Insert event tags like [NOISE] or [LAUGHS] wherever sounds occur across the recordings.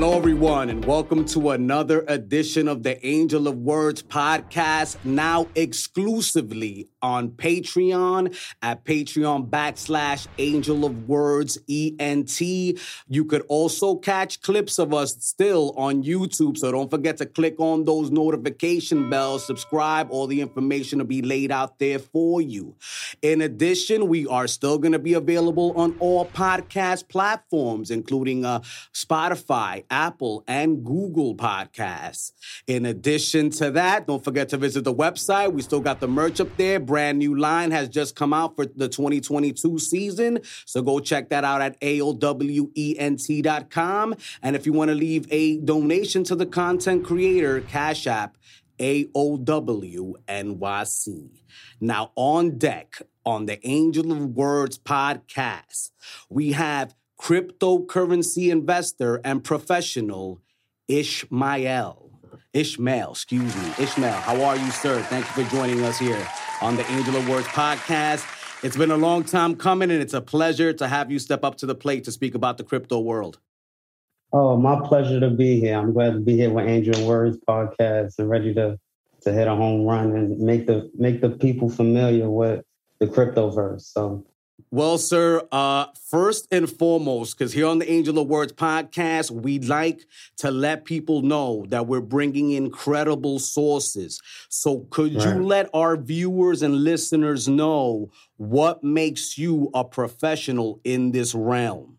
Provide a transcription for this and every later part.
Hello, everyone, and welcome to another edition of the Angel of Words podcast, now exclusively on Patreon at Patreon backslash Angel of Words ENT. You could also catch clips of us still on YouTube, so don't forget to click on those notification bells, subscribe, all the information will be laid out there for you. In addition, we are still going to be available on all podcast platforms, including uh, Spotify. Apple, and Google Podcasts. In addition to that, don't forget to visit the website. We still got the merch up there. Brand new line has just come out for the 2022 season. So go check that out at AOWENT.com. And if you want to leave a donation to the content creator, Cash App, AOWNYC. Now, on deck on the Angel of Words podcast, we have cryptocurrency investor and professional Ishmael. Ishmael, excuse me. Ishmael, how are you, sir? Thank you for joining us here on the Angel of Words podcast. It's been a long time coming, and it's a pleasure to have you step up to the plate to speak about the crypto world. Oh, my pleasure to be here. I'm glad to be here with Angel Words podcast and ready to to hit a home run and make the make the people familiar with the cryptoverse. So well, sir, uh, first and foremost, because here on the Angel of Words podcast, we like to let people know that we're bringing incredible sources. So, could right. you let our viewers and listeners know what makes you a professional in this realm?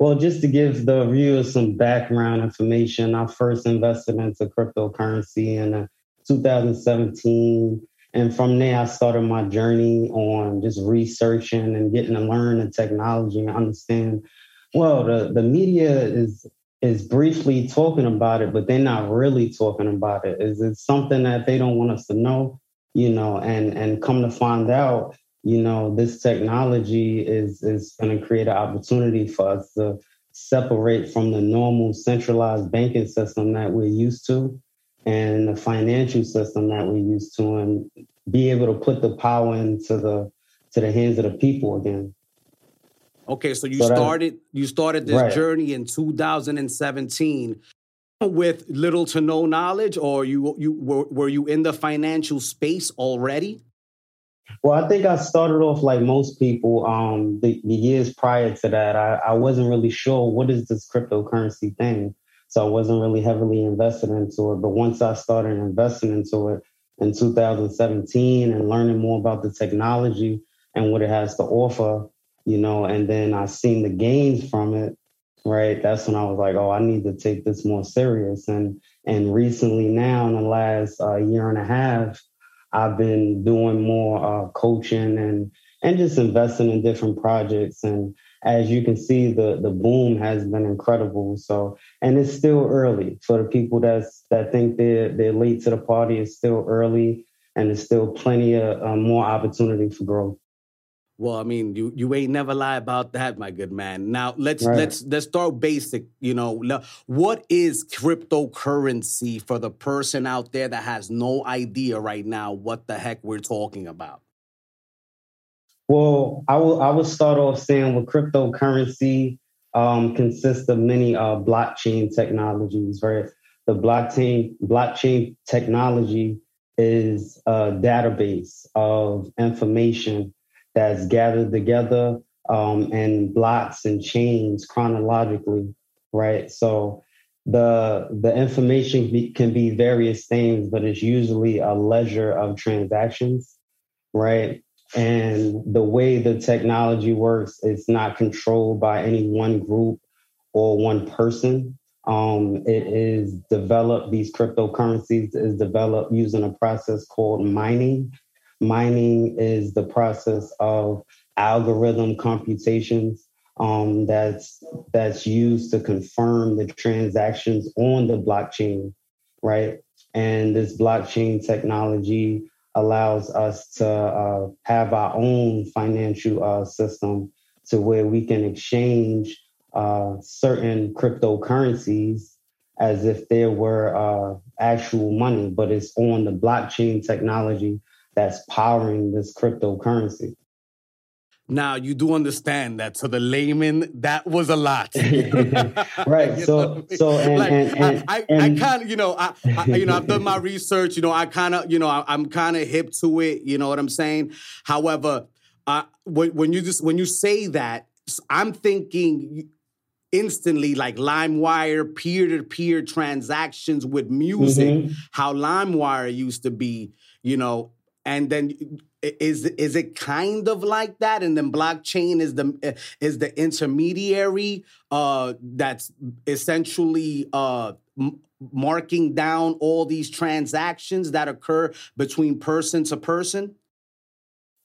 Well, just to give the viewers some background information, I first invested into cryptocurrency in uh, 2017 and from there, I started my journey on just researching and getting to learn the technology and understand. Well, the, the media is is briefly talking about it, but they're not really talking about it. Is it something that they don't want us to know? You know, and and come to find out, you know, this technology is is going to create an opportunity for us to separate from the normal centralized banking system that we're used to and the financial system that we're used to and be able to put the power into the to the hands of the people again. Okay, so you so started you started this right. journey in 2017 with little to no knowledge or you you were, were you in the financial space already? Well, I think I started off like most people. Um, the, the years prior to that, I, I wasn't really sure what is this cryptocurrency thing. So I wasn't really heavily invested into it. But once I started investing into it in 2017 and learning more about the technology and what it has to offer, you know, and then I seen the gains from it, right? That's when I was like, oh, I need to take this more serious. And and recently now in the last uh, year and a half, I've been doing more uh, coaching and and just investing in different projects and as you can see, the the boom has been incredible. So, and it's still early for the people that's that think they're they're late to the party. It's still early, and there's still plenty of um, more opportunity for growth. Well, I mean, you you ain't never lie about that, my good man. Now let's right. let's let's start basic. You know, what is cryptocurrency for the person out there that has no idea right now what the heck we're talking about? Well, I will I will start off saying with cryptocurrency um, consists of many uh, blockchain technologies, right? The blockchain blockchain technology is a database of information that's gathered together um, in blocks and chains chronologically, right? So the the information be, can be various things, but it's usually a ledger of transactions, right? And the way the technology works, it's not controlled by any one group or one person. Um, it is developed, these cryptocurrencies is developed using a process called mining. Mining is the process of algorithm computations um, that's that's used to confirm the transactions on the blockchain, right? And this blockchain technology allows us to uh, have our own financial uh, system to where we can exchange uh, certain cryptocurrencies as if there were uh, actual money, but it's on the blockchain technology that's powering this cryptocurrency. Now you do understand that to the layman, that was a lot, [LAUGHS] right? [LAUGHS] so, so, and, like, and, and, I, I, I kind of, you know, I, I, you know, I've done my [LAUGHS] research. You know, I kind of, you know, I, am kind of hip to it. You know what I'm saying? However, uh, when, when you just when you say that, I'm thinking instantly like LimeWire peer-to-peer transactions with music, mm-hmm. how LimeWire used to be, you know, and then is is it kind of like that? And then blockchain is the is the intermediary uh that's essentially uh marking down all these transactions that occur between person to person?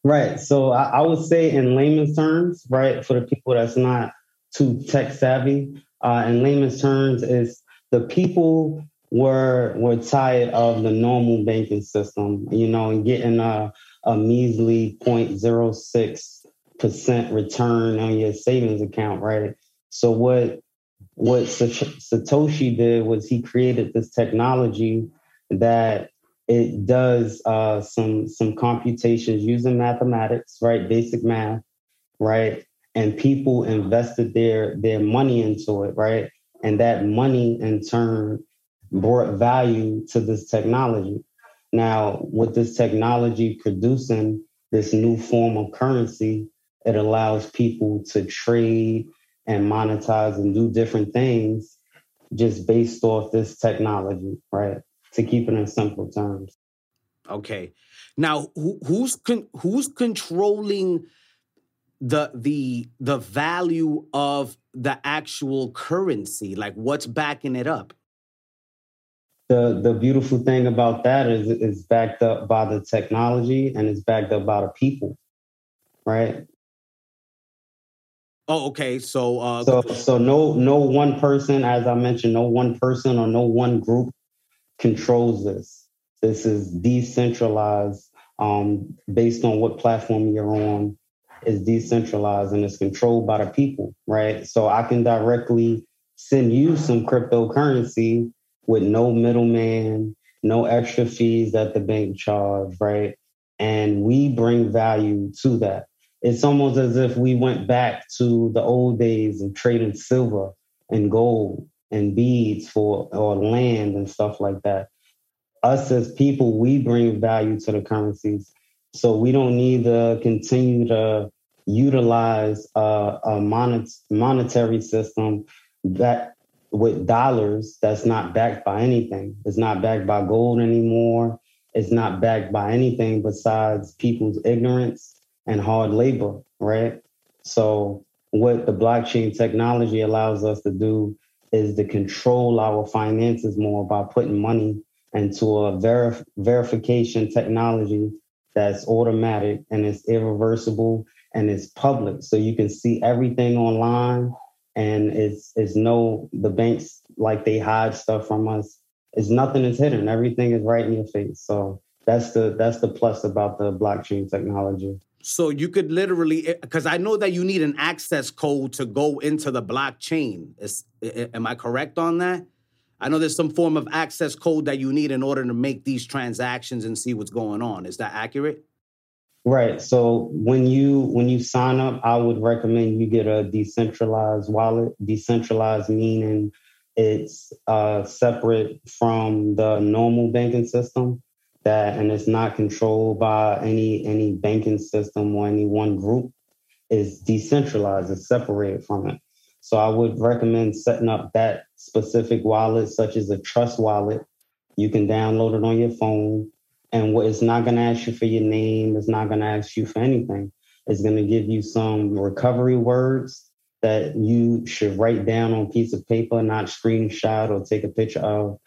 Right. So I, I would say in layman's terms right for the people that's not too tech savvy uh in layman's terms is the people were were tired of the normal banking system you know and getting uh a measly 0.06% return on your savings account, right? So what what Satoshi did was he created this technology that it does uh, some some computations using mathematics, right? Basic math, right? And people invested their their money into it, right? And that money in turn brought value to this technology. Now, with this technology producing this new form of currency, it allows people to trade and monetize and do different things just based off this technology, right? To keep it in simple terms. Okay. Now, who, who's con- who's controlling the the the value of the actual currency? Like, what's backing it up? The the beautiful thing about that is it's backed up by the technology and it's backed up by the people, right? Oh, okay. So, uh, so, so no, no one person, as I mentioned, no one person or no one group controls this. This is decentralized, um, based on what platform you're on. Is decentralized and it's controlled by the people, right? So I can directly send you some cryptocurrency with no middleman, no extra fees that the bank charge, right? And we bring value to that. It's almost as if we went back to the old days of trading silver and gold and beads for or land and stuff like that. Us as people, we bring value to the currencies. So we don't need to continue to utilize a, a monet, monetary system that with dollars that's not backed by anything. It's not backed by gold anymore. It's not backed by anything besides people's ignorance and hard labor, right? So, what the blockchain technology allows us to do is to control our finances more by putting money into a verif- verification technology that's automatic and it's irreversible and it's public. So you can see everything online and it's it's no the banks like they hide stuff from us. It's nothing is hidden. Everything is right in your face. So that's the that's the plus about the blockchain technology. So you could literally eh, because I know that you need an access code to go into the blockchain. Is, eh, eh, am I correct on that? I know there's some form of access code that you need in order to make these transactions and see what's going on. Is that accurate? Right. So when you when you sign up, I would recommend you get a decentralized wallet. Decentralized meaning it's uh, separate from the normal banking system that and it's not controlled by any any banking system or any one group. It's decentralized, it's separated from it. So I would recommend setting up that specific wallet, such as a trust wallet. You can download it on your phone and what it's not going to ask you for your name it's not going to ask you for anything. It's going to give you some recovery words that you should write down on a piece of paper not screenshot or take a picture of.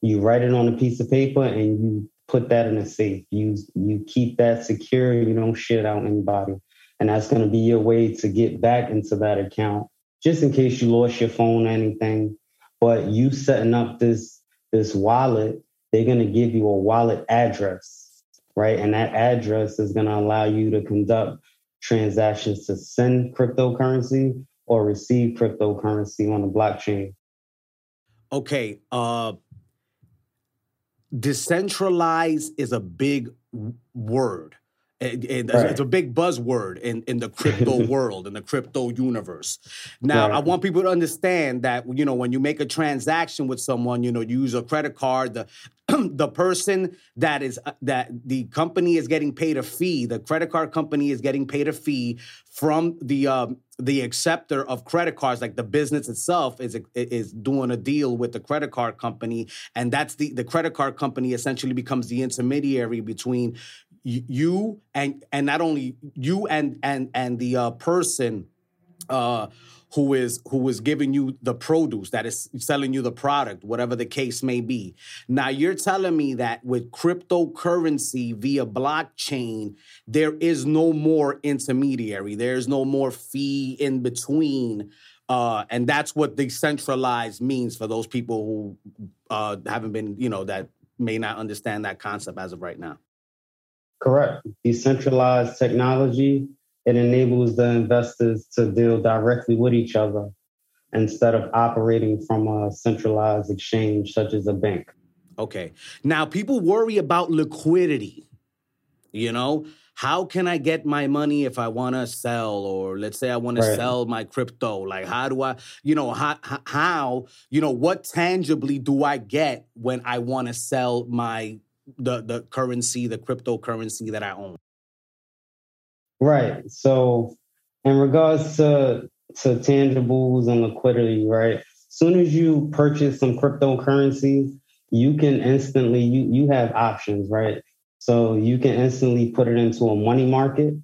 You write it on a piece of paper and you put that in a safe. You you keep that secure. You don't shit out anybody. And that's going to be your way to get back into that account just in case you lost your phone or anything. But you setting up this this wallet they're going to give you a wallet address, right? And that address is going to allow you to conduct transactions to send cryptocurrency or receive cryptocurrency on the blockchain. Okay. Uh, decentralized is a big word. It, it, right. It's a big buzzword in, in the crypto [LAUGHS] world, in the crypto universe. Now, right. I want people to understand that you know when you make a transaction with someone, you know, you use a credit card. The [CLEARS THROAT] the person that is uh, that the company is getting paid a fee. The credit card company is getting paid a fee from the um, the acceptor of credit cards, like the business itself, is is doing a deal with the credit card company, and that's the the credit card company essentially becomes the intermediary between you and and not only you and and and the uh, person uh, who is who is giving you the produce that is selling you the product whatever the case may be. Now you're telling me that with cryptocurrency via blockchain there is no more intermediary. There's no more fee in between uh, and that's what decentralized means for those people who uh, haven't been you know that may not understand that concept as of right now correct decentralized technology it enables the investors to deal directly with each other instead of operating from a centralized exchange such as a bank. Okay. Now, people worry about liquidity. You know, how can I get my money if I want to sell, or let's say I want right. to sell my crypto? Like, how do I, you know, how, how, you know, what tangibly do I get when I want to sell my the the currency, the cryptocurrency that I own? Right. So, in regards to to tangibles and liquidity, right? As soon as you purchase some cryptocurrency, you can instantly you you have options, right? So you can instantly put it into a money market,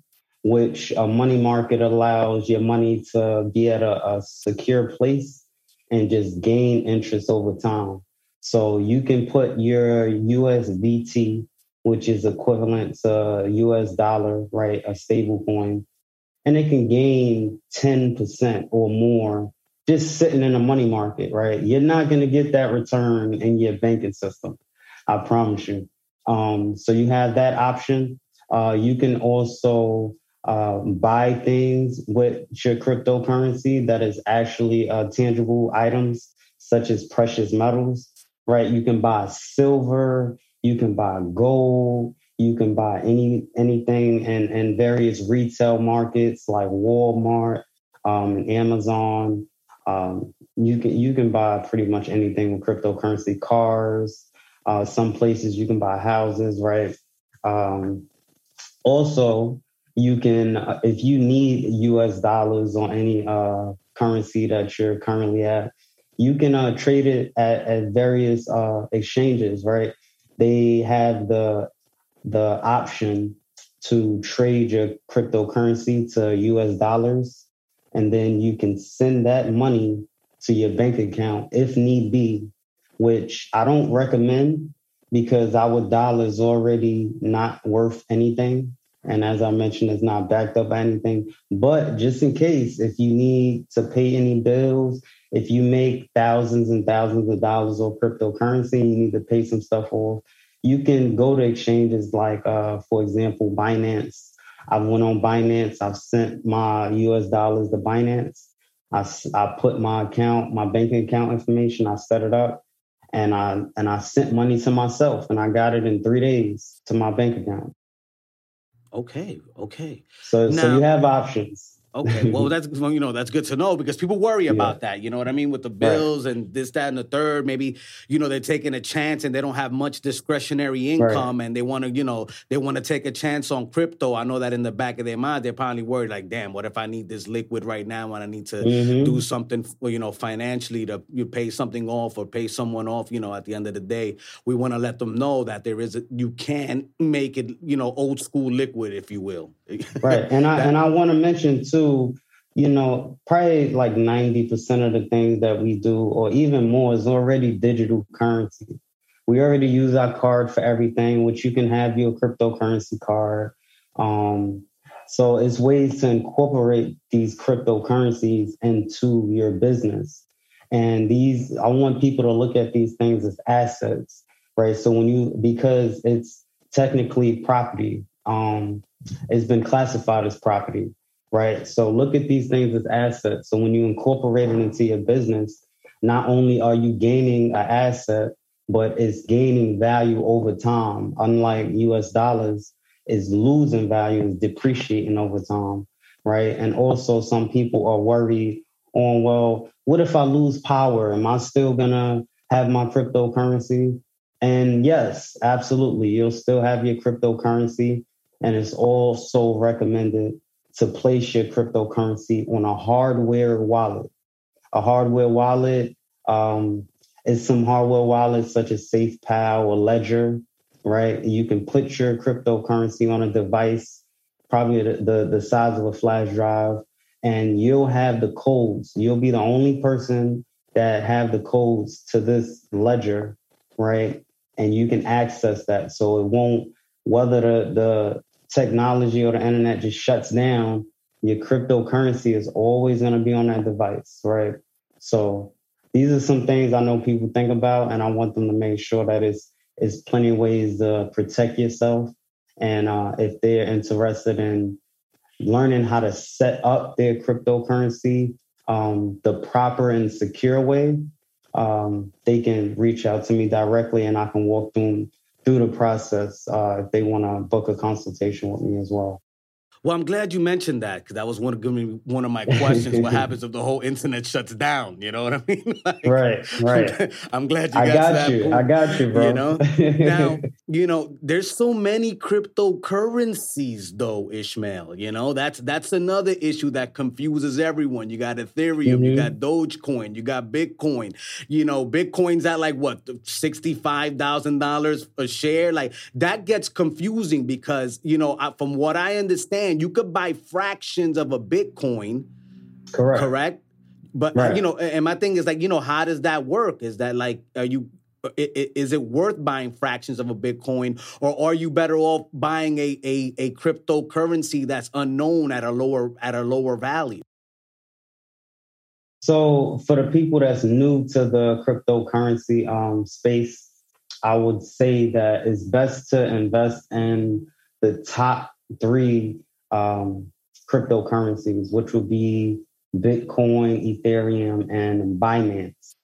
which a money market allows your money to be at a, a secure place and just gain interest over time. So you can put your USDT which is equivalent to US dollar, right? A stable coin. And it can gain 10% or more just sitting in a money market, right? You're not going to get that return in your banking system. I promise you. Um, so you have that option. Uh, you can also uh, buy things with your cryptocurrency that is actually uh, tangible items, such as precious metals, right? You can buy silver, you can buy gold. You can buy any anything and in various retail markets like Walmart, um, Amazon. Um, you can you can buy pretty much anything with cryptocurrency. Cars. Uh, some places you can buy houses, right? Um, also, you can uh, if you need U.S. dollars on any uh, currency that you're currently at, you can uh, trade it at, at various uh, exchanges, right? they have the the option to trade your cryptocurrency to US dollars and then you can send that money to your bank account if need be, which I don't recommend because our dollar is already not worth anything. And as I mentioned, it's not backed up by anything. But just in case, if you need to pay any bills, if you make thousands and thousands of dollars of cryptocurrency and you need to pay some stuff off, you can go to exchanges like, uh, for example, Binance. I went on Binance. I've sent my US dollars to Binance. I, I put my account, my banking account information, I set it up and I and I sent money to myself and I got it in three days to my bank account. Okay, okay. So now, so you have options. Okay, well [LAUGHS] that's well, you know that's good to know because people worry about that. You know what I mean with the bills right. and this, that, and the third. Maybe you know they're taking a chance and they don't have much discretionary income right. and they want to you know they want to take a chance on crypto. I know that in the back of their mind they're probably worried like, damn, what if I need this liquid right now and I need to mm-hmm. do something you know financially to you pay something off or pay someone off. You know, at the end of the day, we want to let them know that there is a, you can make it you know old school liquid if you will. Right, [LAUGHS] and I and I want to mention too you know, probably like 90% of the things that we do, or even more, is already digital currency. We already use our card for everything, which you can have your cryptocurrency card. Um, so it's ways to incorporate these cryptocurrencies into your business. And these, I want people to look at these things as assets, right? So when you, because it's technically property, um, it's been classified as property right? So look at these things as assets. So when you incorporate it into your business, not only are you gaining an asset, but it's gaining value over time. Unlike US dollars, is losing value, is depreciating over time, right? And also, some people are worried on, well, what if I lose power? Am I still gonna have my cryptocurrency? And yes, absolutely, you'll still have your cryptocurrency, and it's also recommended to place your cryptocurrency on a hardware wallet. A hardware wallet um, is some hardware wallets such as SafePal or Ledger, right? You can put your cryptocurrency on a device, probably the, the, the size of a flash drive, and you'll have the codes. You'll be the only person that have the codes to this ledger, right? And you can access that. So it won't, whether the, the technology or the internet just shuts down, your cryptocurrency is always going to be on that device, right? So these are some things I know people think about, and I want them to make sure that it's it's plenty of ways to protect yourself. And uh, if they're interested in learning how to set up their cryptocurrency um, the proper and secure way, um, they can reach out to me directly, and I can walk them through the process uh, if they want to book a consultation with me as well. Well, I'm glad you mentioned that because that was one of one of my questions. what [LAUGHS] happens if the whole internet shuts down? You know what I mean? [LAUGHS] Like, right, right. [LAUGHS] I'm, glad you I got, got you. Point, I got you, bro. You know. now, you know, there's so many cryptocurrencies, though, Ishmael. You know, that's that's another issue that confuses everyone. You got Ethereum, mm-hmm. you got Dogecoin, you got Bitcoin. You know, Bitcoin's at like what sixty five thousand dollars a share. Like that gets confusing because you know, from what I understand you could buy fractions of a Bitcoin. Correct. Correct. But right. you know, and my thing is like, you know, how does that work? Is that like, are you is it worth buying fractions of a Bitcoin, or are you better off buying a, a, a cryptocurrency that's unknown at a lower at a lower value? So, for the people that's new to the cryptocurrency um, space, I would say that it's best to invest in the top three um, cryptocurrencies, which would be Bitcoin, Ethereum, and Binance,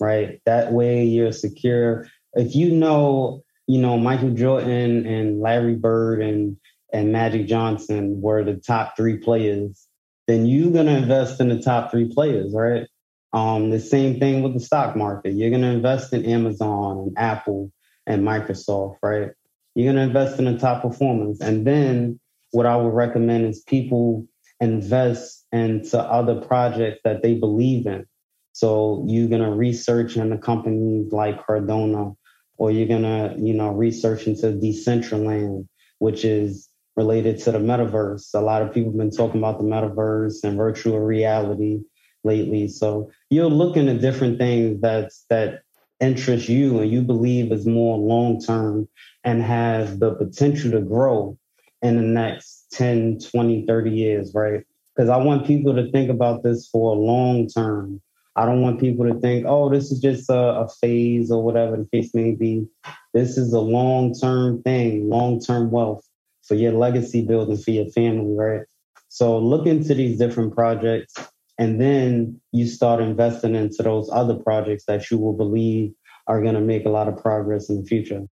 right? That way you're secure. If you know, you know, Michael Jordan and Larry Bird and, and Magic Johnson were the top three players, then you're going to invest in the top three players, right? Um, the same thing with the stock market. You're going to invest in Amazon and Apple and Microsoft, right? You're going to invest in the top performers. And then what I would recommend is people invest into other projects that they believe in. So you're gonna research into companies like Cardano, or you're gonna, you know, research into Decentraland, which is related to the metaverse. A lot of people have been talking about the metaverse and virtual reality lately. So you're looking at different things that's that interest you and you believe is more long term and has the potential to grow in the next 10, 20, 30 years, right? Because I want people to think about this for a long term. I don't want people to think, oh, this is just a, a phase or whatever the case may be. This is a long term thing, long term wealth for your legacy building for your family, right? So look into these different projects and then you start investing into those other projects that you will believe are going to make a lot of progress in the future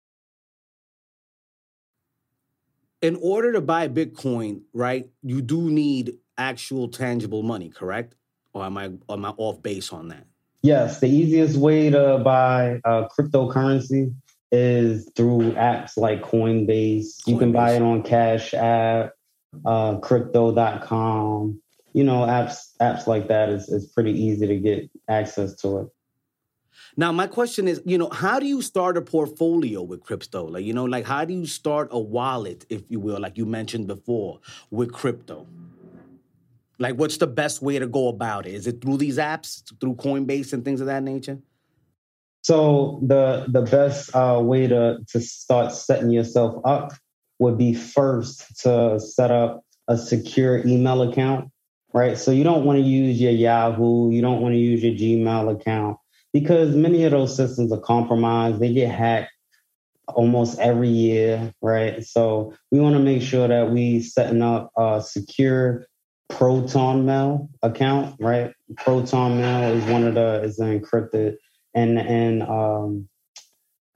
in order to buy Bitcoin, right, you do need actual tangible money, correct? Or am I am I off base on that? Yes, the easiest way to buy uh, cryptocurrency is through apps like Coinbase. Coinbase. You can buy it on Cash App, uh, Crypto.com. You know, apps apps like that is is pretty easy to get access to it. Now, my question is, you know, how do you start a portfolio with crypto? Like, you know, like how do you start a wallet, if you will, like you mentioned before, with crypto? Like, what's the best way to go about it? Is it through these apps, through Coinbase and things of that nature? So the the best uh, way to to start setting yourself up would be first to set up a secure email account, right? So you don't want to use your Yahoo, you don't want to use your Gmail account because many of those systems are compromised. They get hacked almost every year, right? So we want to make sure that we setting up a secure Proton Mail account, right? Proton Mail is one of the is an encrypted and and um,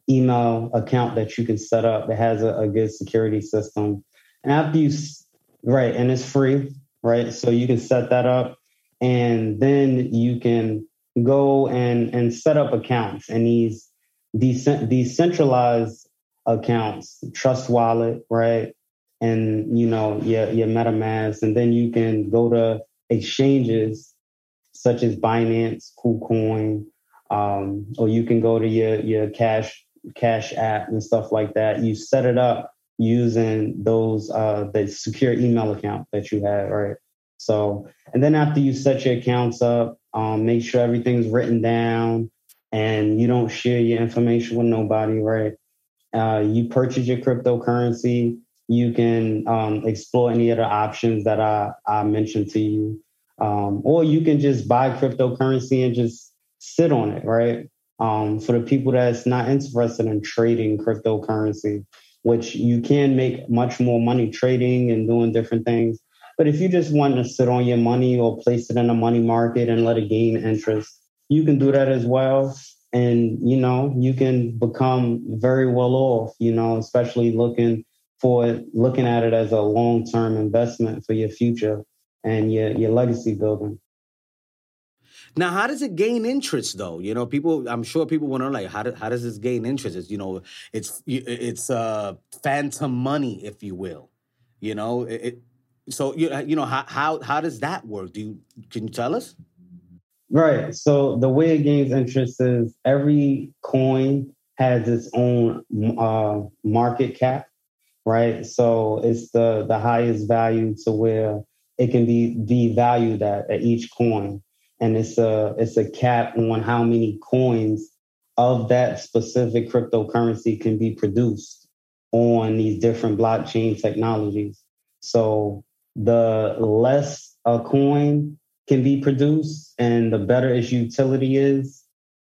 email account that you can set up that has a, a good security system. And after you, right, and it's free, right? So you can set that up and then you can go and, and set up accounts and these decentralized accounts, Trust Wallet, right? And you know your your MetaMask, and then you can go to exchanges such as Binance, KuCoin, um, or you can go to your your cash cash app and stuff like that. You set it up using those uh, the secure email account that you have, right? So, and then after you set your accounts up, um, make sure everything's written down and you don't share your information with nobody, right? Uh, you purchase your cryptocurrency. You can um, explore any of the options that I, I mentioned to you. Um, or you can just buy cryptocurrency and just sit on it, right? Um, for the people that's not interested in trading cryptocurrency, which you can make much more money trading and doing different things. But if you just want to sit on your money or place it in a money market and let it gain interest, you can do that as well. And, you know, you can become very well off, you know, especially looking for looking at it as a long term investment for your future and your, your legacy building. Now, how does it gain interest, though? You know, people. I'm sure people want to like, how, do, how does this gain interest? It's, you know, it's it's uh, phantom money, if you will. You know, it so you you know how how how does that work? Do you can you tell us? Right. So the way it gains interest is every coin has its own uh, market cap, right? So it's the the highest value to where it can be be valued at at each coin, and it's a it's a cap on how many coins of that specific cryptocurrency can be produced on these different blockchain technologies. So the less a coin can be produced and the better its utility is,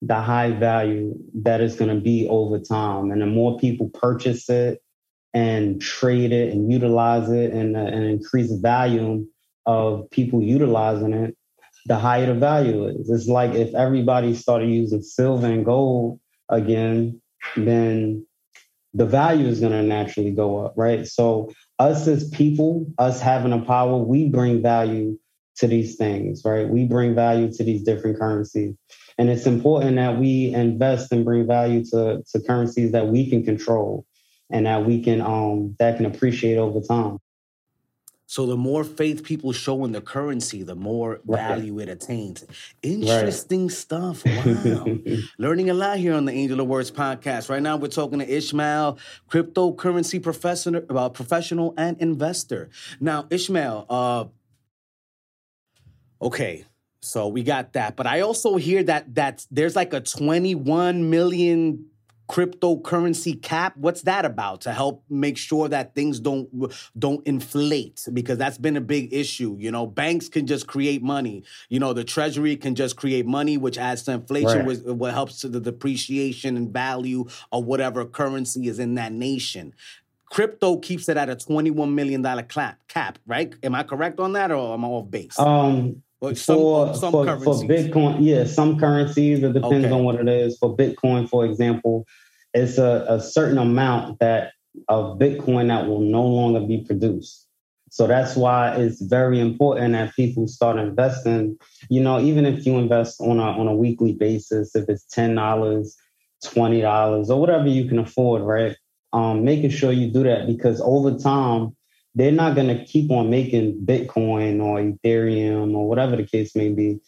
the high value that is going to be over time. And the more people purchase it and trade it and utilize it and, uh, and increase the value of people utilizing it, the higher the value is. It's like if everybody started using silver and gold again, then the value is going to naturally go up, right? So, us as people, us having a power, we bring value to these things, right? We bring value to these different currencies. And it's important that we invest and bring value to, to currencies that we can control and that we can um that can appreciate over time. So the more faith people show in the currency, the more right. value it attains. Interesting right. stuff. [LAUGHS] Wow. Learning a lot here on the Angel of Words podcast. Right now we're talking to Ishmael, cryptocurrency professor, uh, professional and investor. Now, Ishmael, uh, Okay, so we got that. But I also hear that that there's like a 21 million cryptocurrency cap what's that about? To help make sure that things don't don't inflate because that's been a big issue you know? Banks can just create money. You know the treasury can just create money which adds to inflation right. which, what helps to the depreciation and value of whatever currency is in that nation. Crypto keeps it at a 21 million dollar cap cap right? Am i correct on that or am i off base? Um some, for, some for, for, Bitcoin, yeah, some currencies, it depends okay. on what it is. For Bitcoin, for example, it's a, a certain amount that of Bitcoin that will no longer be produced. So that's why it's very important that people start investing. You know, even if you invest on a on a weekly basis, if it's ten dollars, twenty dollars, or whatever you can afford, right? Um, making sure you do that because over time, they're not going to keep on making Bitcoin or Ethereum or whatever the case may be,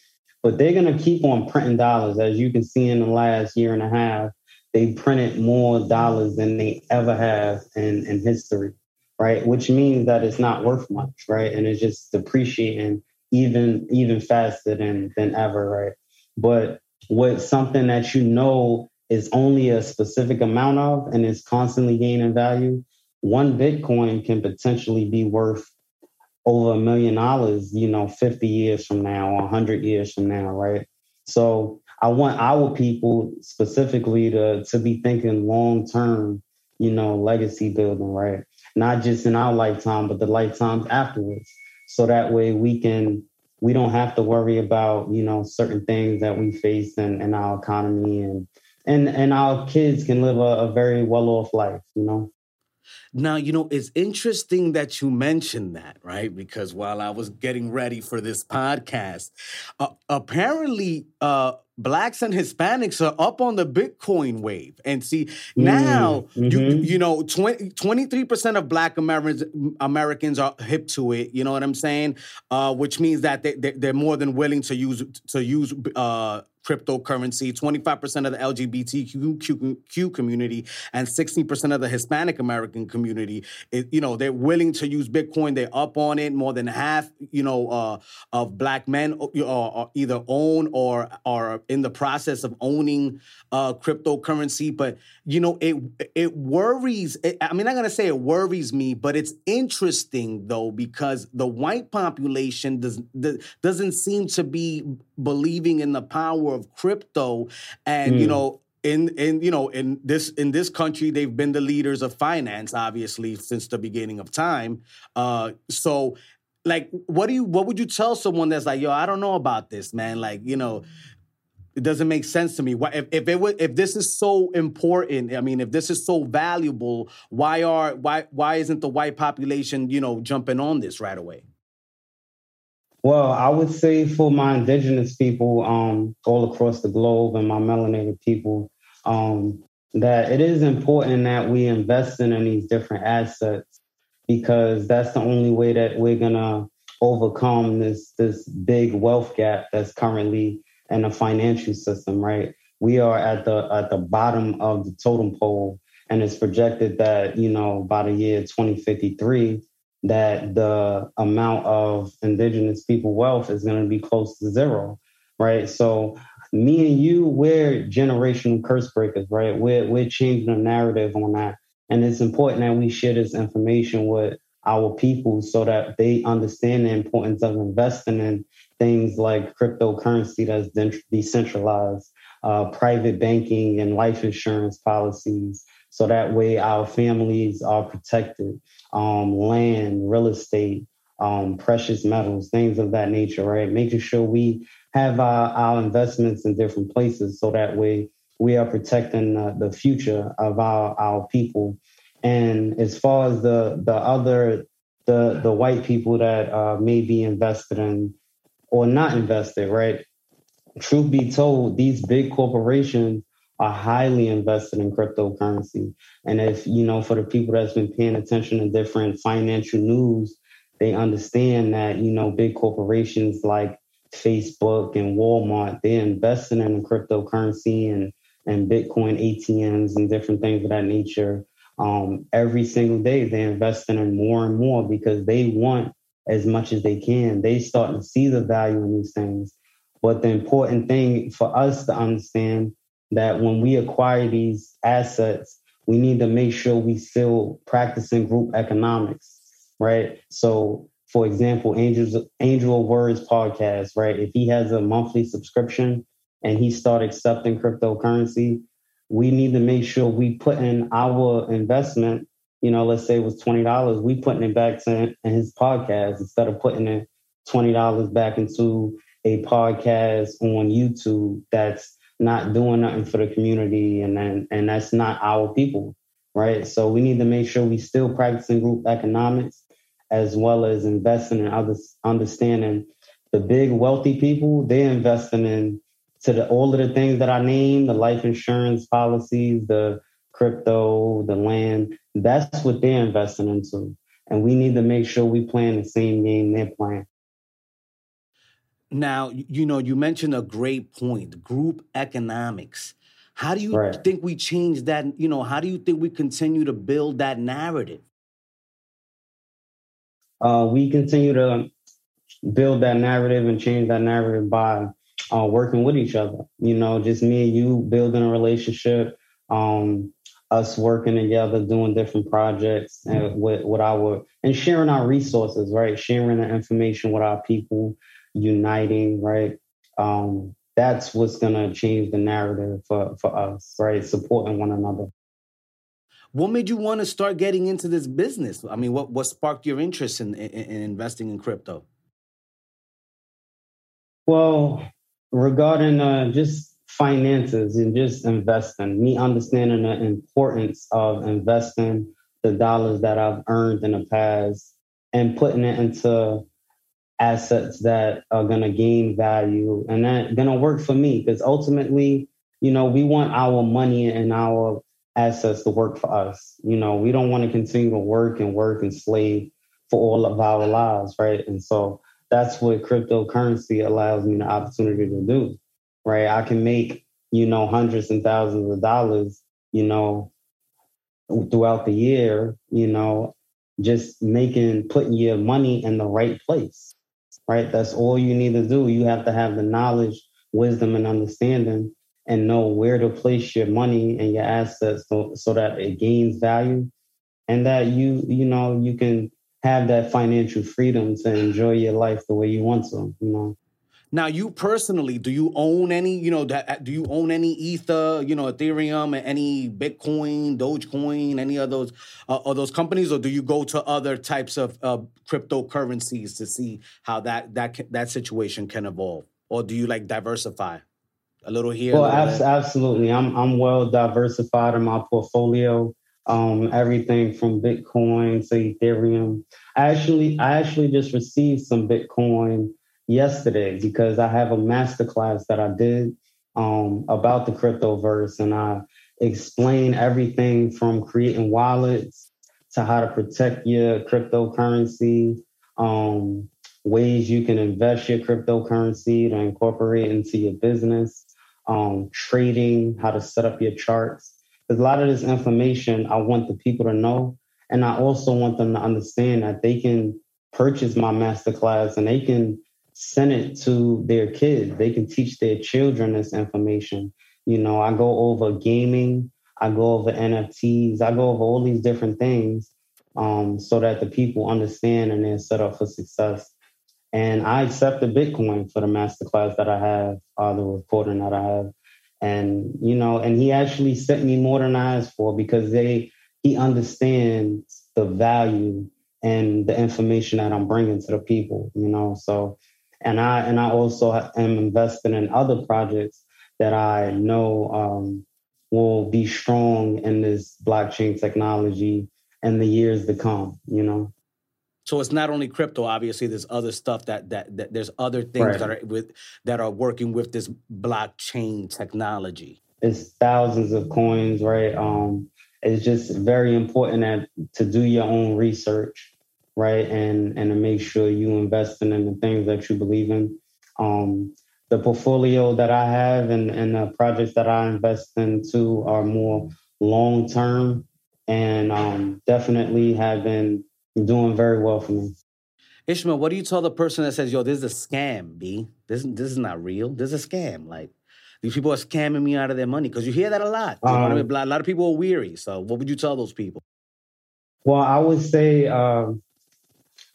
but they're going to keep on printing dollars. As you can see in the last year and a half, they printed more dollars than they ever have in, in history, right? Which means that it's not worth much, right? And it's just depreciating even even faster than than ever, right? But with something that you know is only a specific amount of and is constantly gaining value, one Bitcoin can potentially be worth over a million dollars, you know, 50 years from now or 100 years from now, right? So I want our people specifically to, to be thinking long term, you know, legacy building, right? Not just in our lifetime, but the lifetimes afterwards. So that way we can, we don't have to worry about, you know, certain things that we face in, in our economy and, and, and our kids can live a, a very well off life, you know? Now, you know, it's interesting that you mentioned that, right? Because while I was getting ready for this podcast, uh, apparently, uh, blacks and Hispanics are up on the Bitcoin wave. And see, now mm-hmm. you you know 23 percent of Black Americans Americans are hip to it. You know what I'm saying? Uh, which means that they, they are more than willing to use to use uh, cryptocurrency, 25% of the LGBTQ community, and 16% of the Hispanic American community. It, you know, they're willing to use Bitcoin. They're up on it. More than half, you know, uh, of black men uh, are either own or are in the process of owning uh, cryptocurrency. But you know, it it worries. It, I mean, I'm not gonna say it worries me, but it's interesting though because the white population does doesn't seem to be believing in the power of crypto, and mm. you know in in you know in this in this country they've been the leaders of finance obviously since the beginning of time uh so like what do you what would you tell someone that's like yo i don't know about this man like you know it doesn't make sense to me. Why, if, if it was, if this is so important, I mean, if this is so valuable, why are why why isn't the white population, you know, jumping on this right away? Well, I would say for my indigenous people um, all across the globe and my melanated people, um, that it is important that we invest in, in these different assets because that's the only way that we're gonna overcome this this big wealth gap that's currently in the financial system, right? We are at the at the bottom of the totem pole, and it's projected that you know by the year 2053 that the amount of indigenous people wealth is going to be close to zero, right? So me and you, we're generational curse breakers, right? We're we're changing the narrative on that, and it's important that we share this information with our people so that they understand the importance of investing in things like cryptocurrency that's decentralized, uh, private banking and life insurance policies. So that way our families are protected. Um, land, real estate, um, precious metals, things of that nature, right? Making sure we have our, our investments in different places so that way we are protecting the future of our, our people. And as far as the, the other, the, the white people that uh, may be invested in or not invested, right? Truth be told, these big corporations are highly invested in cryptocurrency. And if, you know, for the people that's been paying attention to different financial news, they understand that, you know, big corporations like Facebook and Walmart, they're investing in cryptocurrency and, and Bitcoin ATMs and different things of that nature. Um, every single day, they're investing in more and more because they want as much as they can. They starting to see the value in these things. But the important thing for us to understand that when we acquire these assets, we need to make sure we still practicing group economics, right? So, for example, Angels Angel Words podcast, right? If he has a monthly subscription and he start accepting cryptocurrency, we need to make sure we put in our investment you know, let's say it was twenty dollars, we putting it back to in his podcast instead of putting it twenty dollars back into a podcast on YouTube that's not doing nothing for the community and then and that's not our people, right? So we need to make sure we still practicing group economics as well as investing in others understanding the big wealthy people, they're investing in to the all of the things that I named, the life insurance policies, the crypto, the land. That's what they're investing into. And we need to make sure we playing the same game they're playing. Now, you know, you mentioned a great point group economics. How do you right. think we change that? You know, how do you think we continue to build that narrative? Uh, we continue to build that narrative and change that narrative by uh, working with each other. You know, just me and you building a relationship, um, us working together, doing different projects and mm-hmm. with, with our and sharing our resources, right? Sharing the information with our people, uniting, right? Um, that's what's gonna change the narrative for, for us, right? Supporting one another. What made you want to start getting into this business? I mean, what what sparked your interest in, in, in investing in crypto? Well, regarding uh, just finances and just investing, me understanding the importance of investing the dollars that I've earned in the past and putting it into assets that are going to gain value and that going to work for me because ultimately you know we want our money and our assets to work for us. You know we don't want to continue to work and work and slave for all of our lives right? And so that's what cryptocurrency allows me the opportunity to do right? I can make you know hundreds and thousands of dollars you know throughout the year you know just making putting your money in the right place right? That's all you need to do. You have to have the knowledge, wisdom, and understanding and know where to place your money and your assets so, so that it gains value and that you, you know, you can have that financial freedom to enjoy your life the way you want to, you know. Now, you personally, do you own any, you know, do you own any Ether, you know, Ethereum, any Bitcoin, Dogecoin, any of those, uh, of those companies, or do you go to other types of uh, cryptocurrencies to see how that that that situation can evolve, or do you like diversify a little here? Well, little absolutely. I'm I'm well diversified in my portfolio. Um, everything from Bitcoin to Ethereum. I actually I actually just received some Bitcoin yesterday because I have a masterclass that I did um, about the cryptoverse, and I explain everything from creating wallets to how to protect your cryptocurrency, um, ways you can invest your cryptocurrency to incorporate into your business, um, trading, how to set up your charts. There's a lot of this information I want the people to know. And I also want them to understand that they can purchase my masterclass and they can send it to their kids. They can teach their children this information. You know, I go over gaming, I go over NFTs, I go over all these different things um, so that the people understand and they're set up for success. And I accepted Bitcoin for the masterclass that I have, uh, the recording that I have. And, you know, and he actually sent me more than I asked for because they, he understands the value and the information that I'm bringing to the people, you know. So and I and I also am investing in other projects that I know um, will be strong in this blockchain technology in the years to come. You know. So it's not only crypto. Obviously, there's other stuff that that, that there's other things right. that are with that are working with this blockchain technology. It's thousands of coins, right? Um, it's just very important that to do your own research right? And and to make sure you investing in the things that you believe in. Um, the portfolio that I have and, and the projects that I invest into are more long term and um, definitely have been doing very well for me. Ishmael, what do you tell the person that says, "Yo, this is a scam, B. This this is not real. This is a scam." Like these people are scamming me out of their money because you hear that a lot. Um, I mean? A lot of people are weary. So, what would you tell those people? Well, I would say um,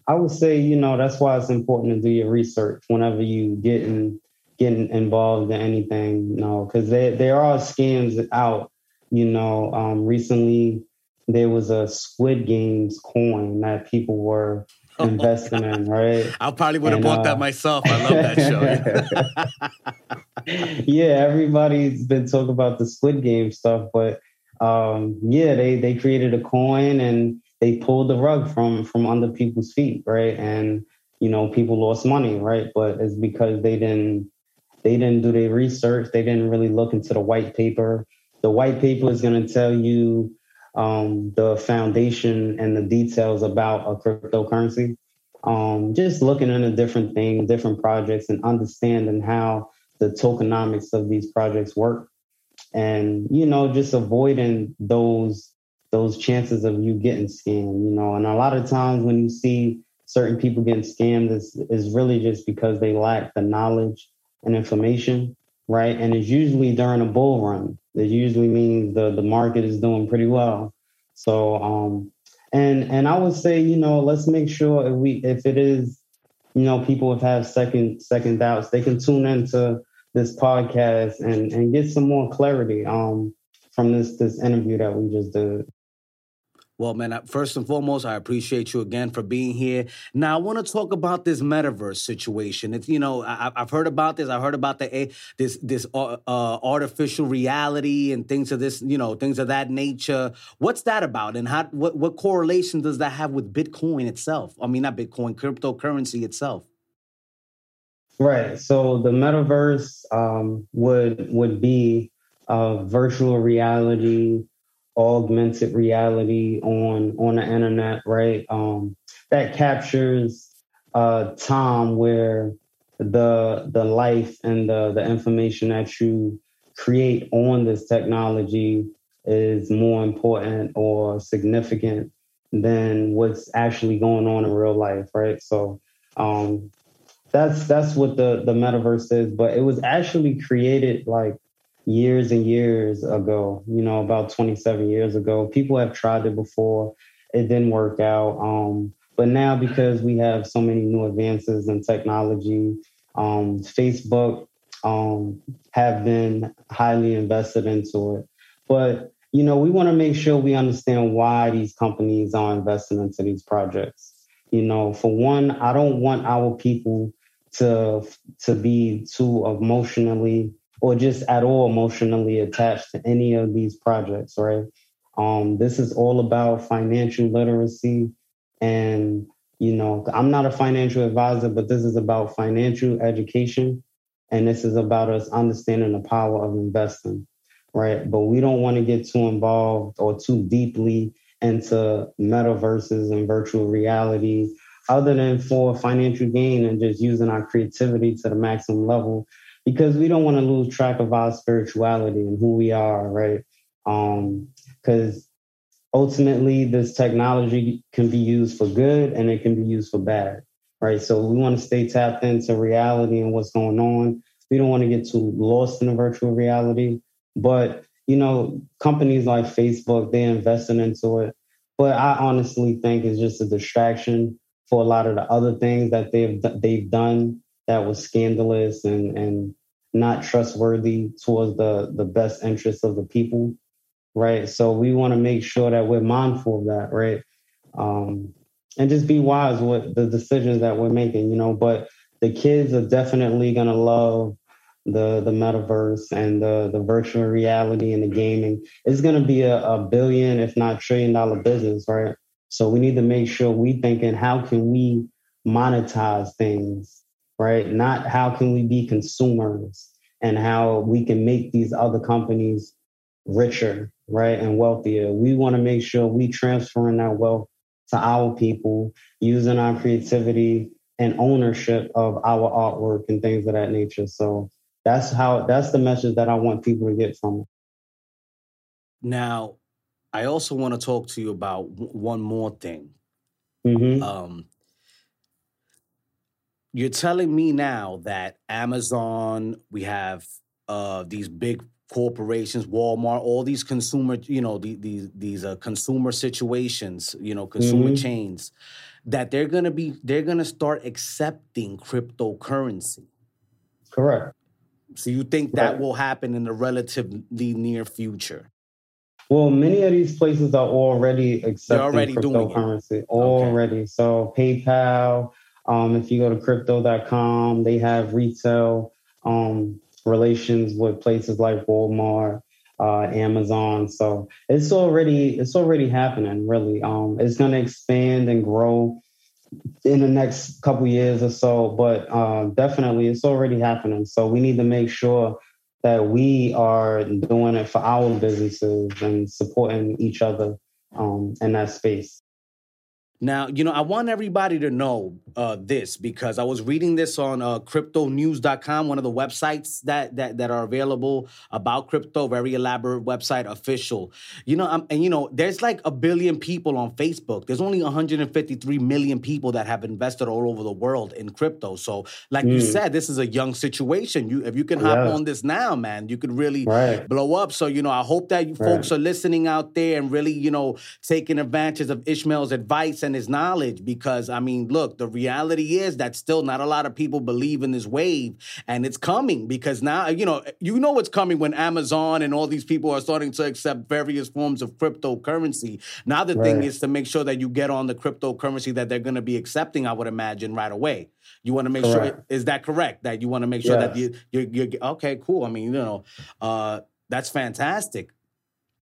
I would say, you know, that's why it's important to do your research whenever you get in, getting involved in anything, you know, because there there are scams out. You know, um, recently there was a Squid Games coin that people were [LAUGHS] investing in, right? I probably would have bought uh, that myself. I love that show. [LAUGHS] yeah, everybody's been talking about the Squid Game stuff, but um, yeah, they they created a coin and they pulled the rug from from under people's feet, right? And you know, people lost money, right? But it's because they didn't they didn't do their research. They didn't really look into the white paper. The white paper is going to tell you um, the foundation and the details about a cryptocurrency. Um, just looking into different things, different projects, and understanding how the tokenomics of these projects work, and you know, just avoiding those those chances of you getting scammed, you know. And a lot of times when you see certain people getting scammed, is is really just because they lack the knowledge and information, right? And it's usually during a bull run. It usually means the the market is doing pretty well. So um and and I would say, you know, let's make sure if we if it is, you know, people have had second second doubts, they can tune into this podcast and and get some more clarity um from this this interview that we just did. Well, man, first and foremost, I appreciate you again for being here. Now, I want to talk about this metaverse situation. It's you know, I, have heard about this. I heard about the this this uh, uh, artificial reality and things of this, you know, things of that nature. What's that about, and how what what correlation does that have with Bitcoin itself? I mean, not Bitcoin, cryptocurrency itself. Right. So the metaverse um, would would be uh, virtual reality augmented reality on on the internet, right? Um, that captures uh, time where the the life and the the information that you create on this technology is more important or significant than what's actually going on in real life, right? So um, that's that's what the the metaverse is. But it was actually created like years and years ago, you know, about 27 years ago. People have tried it before, it didn't work out. Um, but now, because we have so many new advances in technology, um, Facebook um, have been highly invested into it. But you know, we want to make sure we understand why these companies are investing into these projects. You know, for one, I don't want our people to to be too emotionally or just at all emotionally attached to any of these projects, right? Um, this is all about financial literacy. And, you know, I'm not a financial advisor, but this is about financial education. And this is about us understanding the power of investing, right? But we don't want to get too involved or too deeply into metaverses and virtual reality other than for financial gain and just using our creativity to the maximum level because we don't want to lose track of our spirituality and who we are, right? Because um, ultimately, this technology can be used for good and it can be used for bad, right? So we want to stay tapped into reality and what's going on. We don't want to get too lost in the virtual reality, but you know, companies like Facebook, they're investing into it. But I honestly think it's just a distraction for a lot of the other things that they've they've done that was scandalous and and not trustworthy towards the the best interests of the people right? So we want to make sure that we're mindful of that right? Um, and just be wise with the decisions that we're making you know but the kids are definitely going to love the the metaverse and the the virtual reality and the gaming. It's going to be a, a billion if not trillion dollar business right? So we need to make sure we thinking how can we monetize things right? Not how can we be consumers and how we can make these other companies richer, right, and wealthier. We want to make sure we transferring that wealth to our people using our creativity and ownership of our artwork and things of that nature. So that's how that's the message that I want people to get from it. Now, I also want to talk to you about one more thing. Mm-hmm. Um, you're telling me now that Amazon, we have uh, these big corporations, Walmart, all these consumer, you know, the, these these uh, consumer situations, you know, consumer mm-hmm. chains, that they're gonna be they're gonna start accepting cryptocurrency. Correct. So you think that will happen in the relatively near future? Well, many of these places are already accepting already cryptocurrency. Already. Okay. So PayPal, um, if you go to crypto.com, they have retail um, relations with places like Walmart, uh, Amazon. So it's already it's already happening. Really, um, it's going to expand and grow in the next couple years or so. But uh, definitely, it's already happening. So we need to make sure that we are doing it for our businesses and supporting each other um, in that space. Now, you know, I want everybody to know uh, this because I was reading this on uh, cryptonews.com, one of the websites that, that that are available about crypto, very elaborate website, official. You know, um, and you know, there's like a billion people on Facebook. There's only 153 million people that have invested all over the world in crypto. So, like mm. you said, this is a young situation. You, if you can hop yeah. on this now, man, you could really right. blow up. So, you know, I hope that you right. folks are listening out there and really, you know, taking advantage of Ishmael's advice and his knowledge because I mean, look, the reality is that still not a lot of people believe in this wave and it's coming because now, you know, you know what's coming when Amazon and all these people are starting to accept various forms of cryptocurrency. Now the right. thing is to make sure that you get on the cryptocurrency that they're going to be accepting, I would imagine right away. You want to make correct. sure is that correct that you want to make sure that you you you okay, cool. I mean, you know, uh that's fantastic.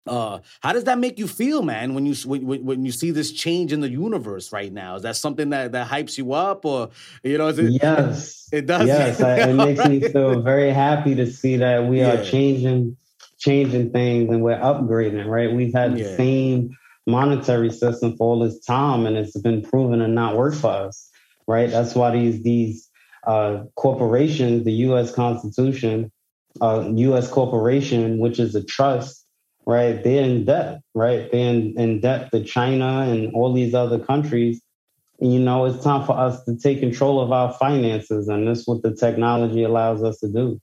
Uh, how does that make you feel, man? When you when, when you see this change in the universe right now, is that something that that hypes you up, or you know? Is it, yes, [LAUGHS] it does. Yes, it makes right. me [LAUGHS] feel very happy to see that we yeah. are changing changing things and we're upgrading. Right, we've had yeah. the same monetary system for all this time, and it's been proven to not work for us. Right, that's why these these uh, corporations, the U.S. Constitution, uh, U.S. corporation, which is a trust right? They're in debt, right? They're in, in debt to China and all these other countries. You know, it's time for us to take control of our finances, and that's what the technology allows us to do,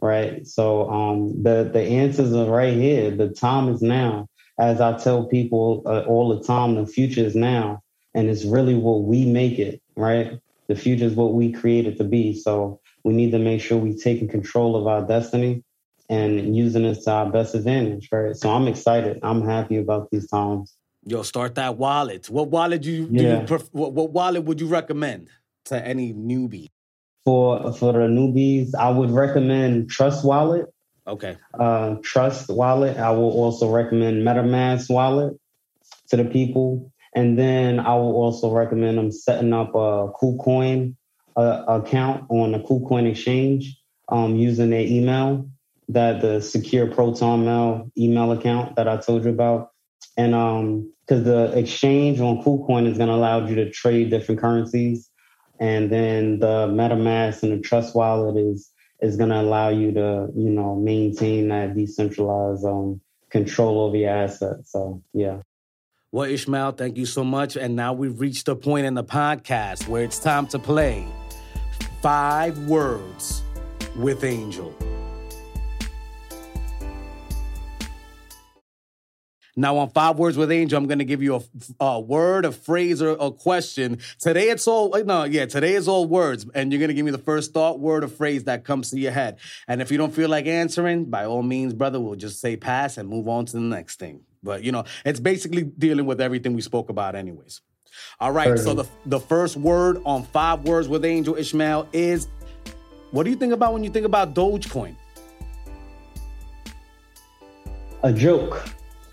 right? So um, the the answers are right here. The time is now. As I tell people uh, all the time, the future is now, and it's really what we make it, right? The future is what we create it to be. So we need to make sure we taking control of our destiny and using it to our best advantage, right? So I'm excited. I'm happy about these times. Yo, start that wallet. What wallet do you, do yeah. you pref- what, what wallet would you recommend to any newbie? For for the newbies, I would recommend Trust Wallet. Okay. Uh, Trust Wallet. I will also recommend MetaMask Wallet to the people, and then I will also recommend them setting up a KuCoin uh, account on the KuCoin exchange um, using their email that the secure Proton Mail email account that I told you about. And um, because the exchange on KuCoin is going to allow you to trade different currencies, and then the MetaMask and the Trust Wallet is is going to allow you to you know maintain that decentralized um, control over your assets. So yeah. Well, Ishmael, thank you so much. And now we've reached a point in the podcast where it's time to play five words with Angel. Now, on Five Words with Angel, I'm going to give you a, a, word, a phrase, or a question. Today, it's all, no, yeah, today is all words. And you're going to give me the first thought, word, or phrase that comes to your head. And if you don't feel like answering, by all means, brother, we'll just say pass and move on to the next thing. But, you know, it's basically dealing with everything we spoke about, anyways. All right, so the, the first word on Five Words with Angel Ishmael is what do you think about when you think about Dogecoin? A joke.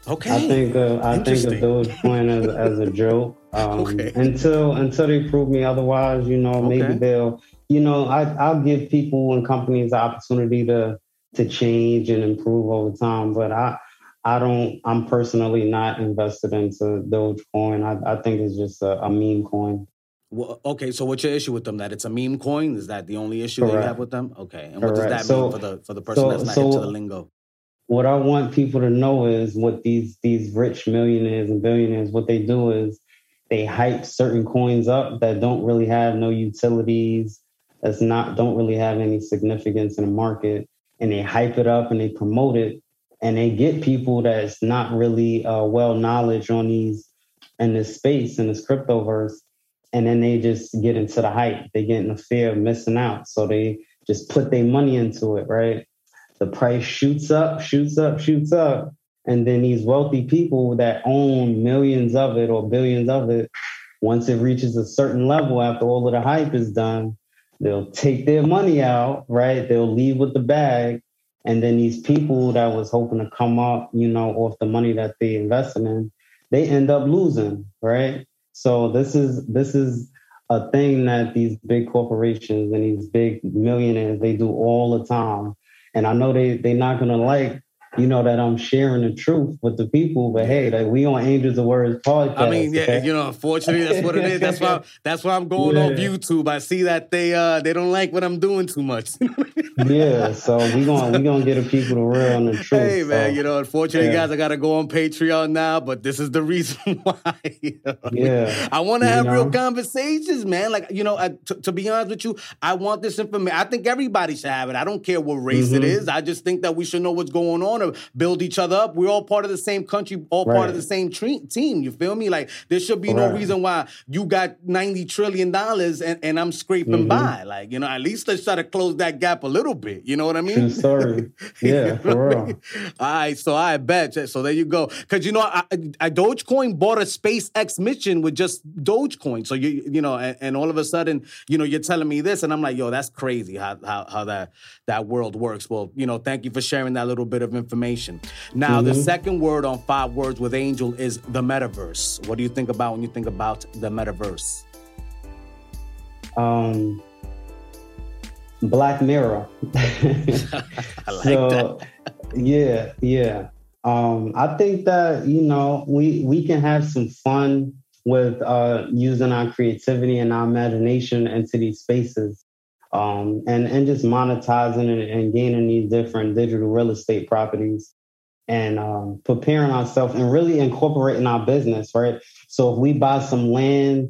Okay. I think uh, I think of Dogecoin as, as a joke. [LAUGHS] Um, okay. Until until they prove me otherwise, you know, maybe okay. they'll. You know, I I'll give people and companies the opportunity to to change and improve over time, but I. I don't. I'm personally not invested into Dogecoin. I, I think it's just a, a meme coin. Well, okay, so what's your issue with them? That it's a meme coin? Is that the only issue Correct. that you have with them? Okay, and what does that so, mean for the for the person so, that's not so, into the lingo? What I want people to know is what these these rich millionaires and billionaires what they do is they hype certain coins up that don't really have no utilities that's not don't really have any significance in the market and they hype it up and they promote it and they get people that's not really uh, well knowledge on these in this space in this cryptoverse and then they just get into the hype. They get in the fear of missing out. So they just put their money into it right the price shoots up, shoots up, shoots up. And then these wealthy people that own millions of it or billions of it, once it reaches a certain level after all of the hype is done, they'll take their money out, right? They'll leave with the bag. And then these people that was hoping to come up, you know, off the money that they invested in, they end up losing, right? So this is this is a thing that these big corporations and these big millionaires they do all the time and I know they they're not gonna like you know that I'm sharing the truth with the people. But hey, like we on Angels of Words podcast. I mean, yeah, okay? you know, unfortunately, that's what it is. That's why [LAUGHS] that's why I'm going yeah. on YouTube. I see that they uh they don't like what I'm doing too much. [LAUGHS] yeah, so we gonna we gonna get the people the real and the truth. Hey man, so, you know, unfortunately, yeah. guys, I gotta go on Patreon now, but this is the [LAUGHS] reason why. You know? Yeah, I want to have know? real conversations, man. Like you know, I, t- to be honest with you, I want this information. I think everybody should have it. I don't care what race mm-hmm. it is. I just think that we should know what's going on want to build each other up. We're all part of the same country, all right. part of the same tre- team. You feel me? Like there should be right. no reason why you got ninety trillion dollars and, and I'm scraping mm-hmm. by. Like you know, at least let's try to close that gap a little bit. You know what I mean? Sorry, [LAUGHS] yeah, for real. All right, so I bet. So there you go. Because you know, I, I, Dogecoin bought a SpaceX mission with just Dogecoin. So you you know, and, and all of a sudden, you know, you're telling me this, and I'm like, yo, that's crazy how how, how that that world works. Well, you know, thank you for sharing that little bit of information. Now, mm-hmm. the second word on five words with Angel is the metaverse. What do you think about when you think about the metaverse? Um, Black Mirror. [LAUGHS] [LAUGHS] I like so, that. yeah, yeah. Um, I think that you know we we can have some fun with uh, using our creativity and our imagination into these spaces um, and and just monetizing and, and, gaining these different digital real estate properties and um, preparing ourselves and really incorporating our business right so if we buy some land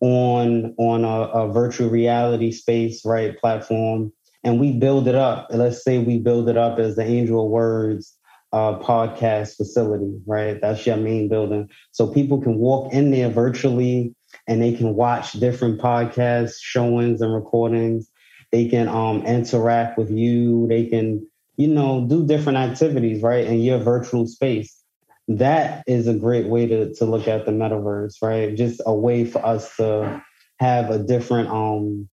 on on a, a virtual reality space right platform and we build it up let's say we build it up as the angel words uh, podcast facility, right? That's your main building. So people can walk in there virtually and they can watch different podcasts, showings, and recordings. They can um, interact with you. They can, you know, do different activities, right, in your virtual space. That is a great way to, to look at the metaverse, right? Just a way for us to have a different um,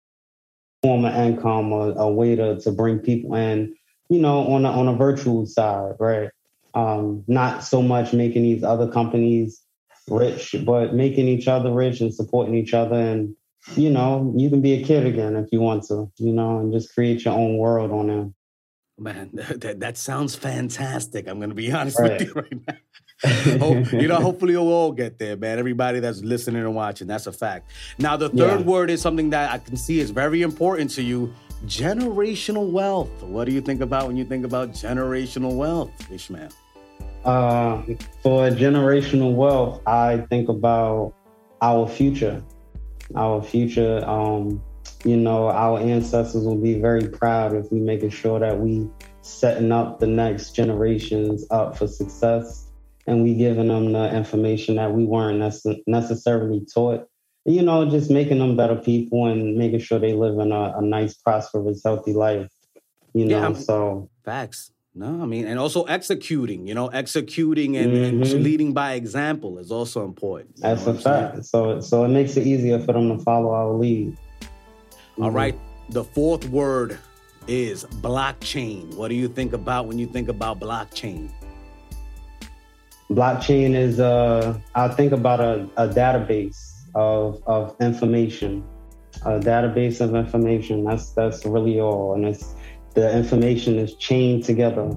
form of income, or a way to, to bring people in you know, on a, on a virtual side, right? Um, not so much making these other companies rich, but making each other rich and supporting each other. And, you know, you can be a kid again if you want to, you know, and just create your own world on there. Man, [LAUGHS] that, that sounds fantastic. I'm going to be [LAUGHS] honest right. with you right now. [LAUGHS] You know, hopefully we'll all get there, man. Everybody that's listening and watching, that's a fact. Now, the third yeah. word is something that I can see is very important to you generational wealth. What do you think about when you think about generational wealth, Ishmael? Uh, for generational wealth, I think about our future. Our future, um, you know, our ancestors will be very proud if we making sure that we setting up the next generations up for success and we giving them the information that we weren't necessarily taught you know, just making them better people and making sure they live in a, a nice, prosperous, healthy life. You know, yeah, so facts. No, I mean, and also executing, you know, executing and, mm-hmm. and leading by example is also important. That's a fact. So, so it makes it easier for them to follow our lead. Mm-hmm. All right. The fourth word is blockchain. What do you think about when you think about blockchain? Blockchain is, uh, I think about a, a database of, of information, a database of information. That's that's really all, and it's the information is chained together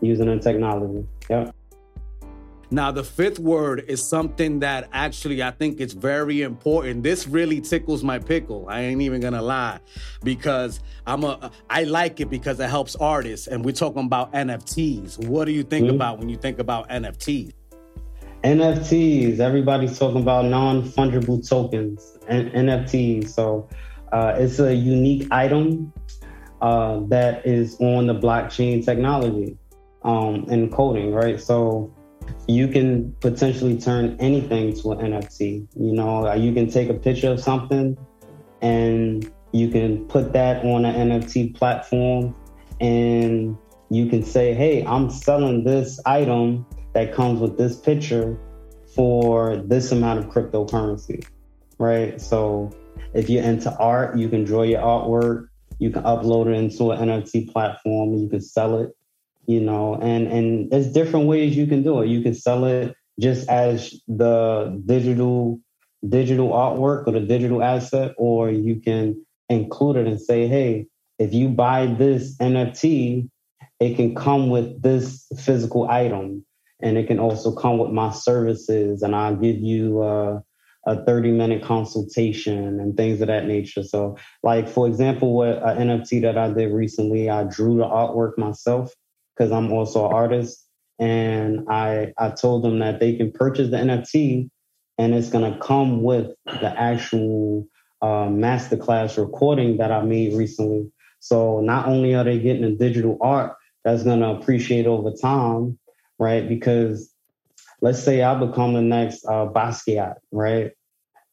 using the technology. Yep. Now, the fifth word is something that actually I think it's very important. This really tickles my pickle. I ain't even gonna lie, because I'm a I like it because it helps artists, and we're talking about NFTs. What do you think mm-hmm. about when you think about NFTs? NFTs. Everybody's talking about non fungible tokens, N- NFTs. So uh, it's a unique item uh, that is on the blockchain technology um, and coding, right? So you can potentially turn anything to an NFT. You know, you can take a picture of something and you can put that on an NFT platform and you can say, hey, I'm selling this item that comes with this picture for this amount of cryptocurrency, right? So if you're into art, you can draw your artwork, you can upload it into an NFT platform, and you can sell it, you know, and and there's different ways you can do it. You can sell it just as the digital digital artwork or the digital asset, or you can include it and say, hey, if you buy this NFT, it can come with this physical item and it can also come with my services and i'll give you uh, a 30 minute consultation and things of that nature so like for example what an nft that i did recently i drew the artwork myself because i'm also an artist and i i told them that they can purchase the nft and it's going to come with the actual uh, masterclass recording that i made recently so not only are they getting a digital art that's going to appreciate over time, right? Because let's say I become the next uh, Basquiat, right?